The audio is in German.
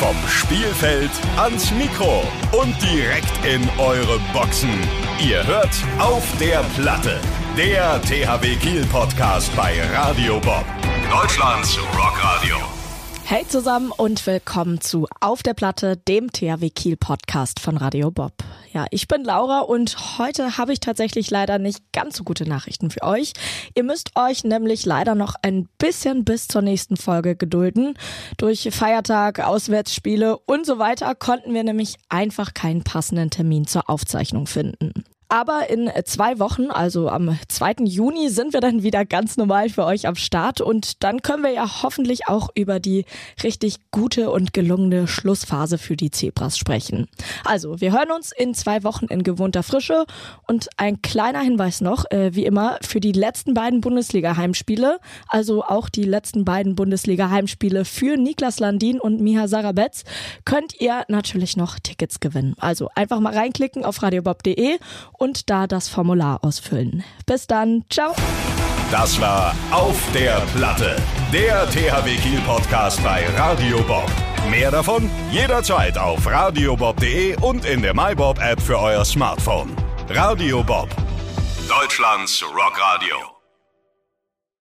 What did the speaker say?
Vom Spielfeld ans Mikro und direkt in eure Boxen. Ihr hört auf der Platte. Der THW Kiel Podcast bei Radio Bob. Deutschlands Rockradio. Hey zusammen und willkommen zu Auf der Platte, dem THW Kiel Podcast von Radio Bob. Ja, ich bin Laura und heute habe ich tatsächlich leider nicht ganz so gute Nachrichten für euch. Ihr müsst euch nämlich leider noch ein bisschen bis zur nächsten Folge gedulden. Durch Feiertag, Auswärtsspiele und so weiter konnten wir nämlich einfach keinen passenden Termin zur Aufzeichnung finden. Aber in zwei Wochen, also am 2. Juni, sind wir dann wieder ganz normal für euch am Start und dann können wir ja hoffentlich auch über die richtig gute und gelungene Schlussphase für die Zebras sprechen. Also, wir hören uns in zwei Wochen in gewohnter Frische und ein kleiner Hinweis noch, äh, wie immer, für die letzten beiden Bundesliga-Heimspiele, also auch die letzten beiden Bundesliga-Heimspiele für Niklas Landin und Miha Sarabetz, könnt ihr natürlich noch Tickets gewinnen. Also einfach mal reinklicken auf radiobob.de und da das Formular ausfüllen. Bis dann, ciao. Das war Auf der Platte, der THW Kiel Podcast bei Radio Bob. Mehr davon jederzeit auf radiobob.de und in der MyBob App für euer Smartphone. Radio Bob, Deutschlands Rockradio.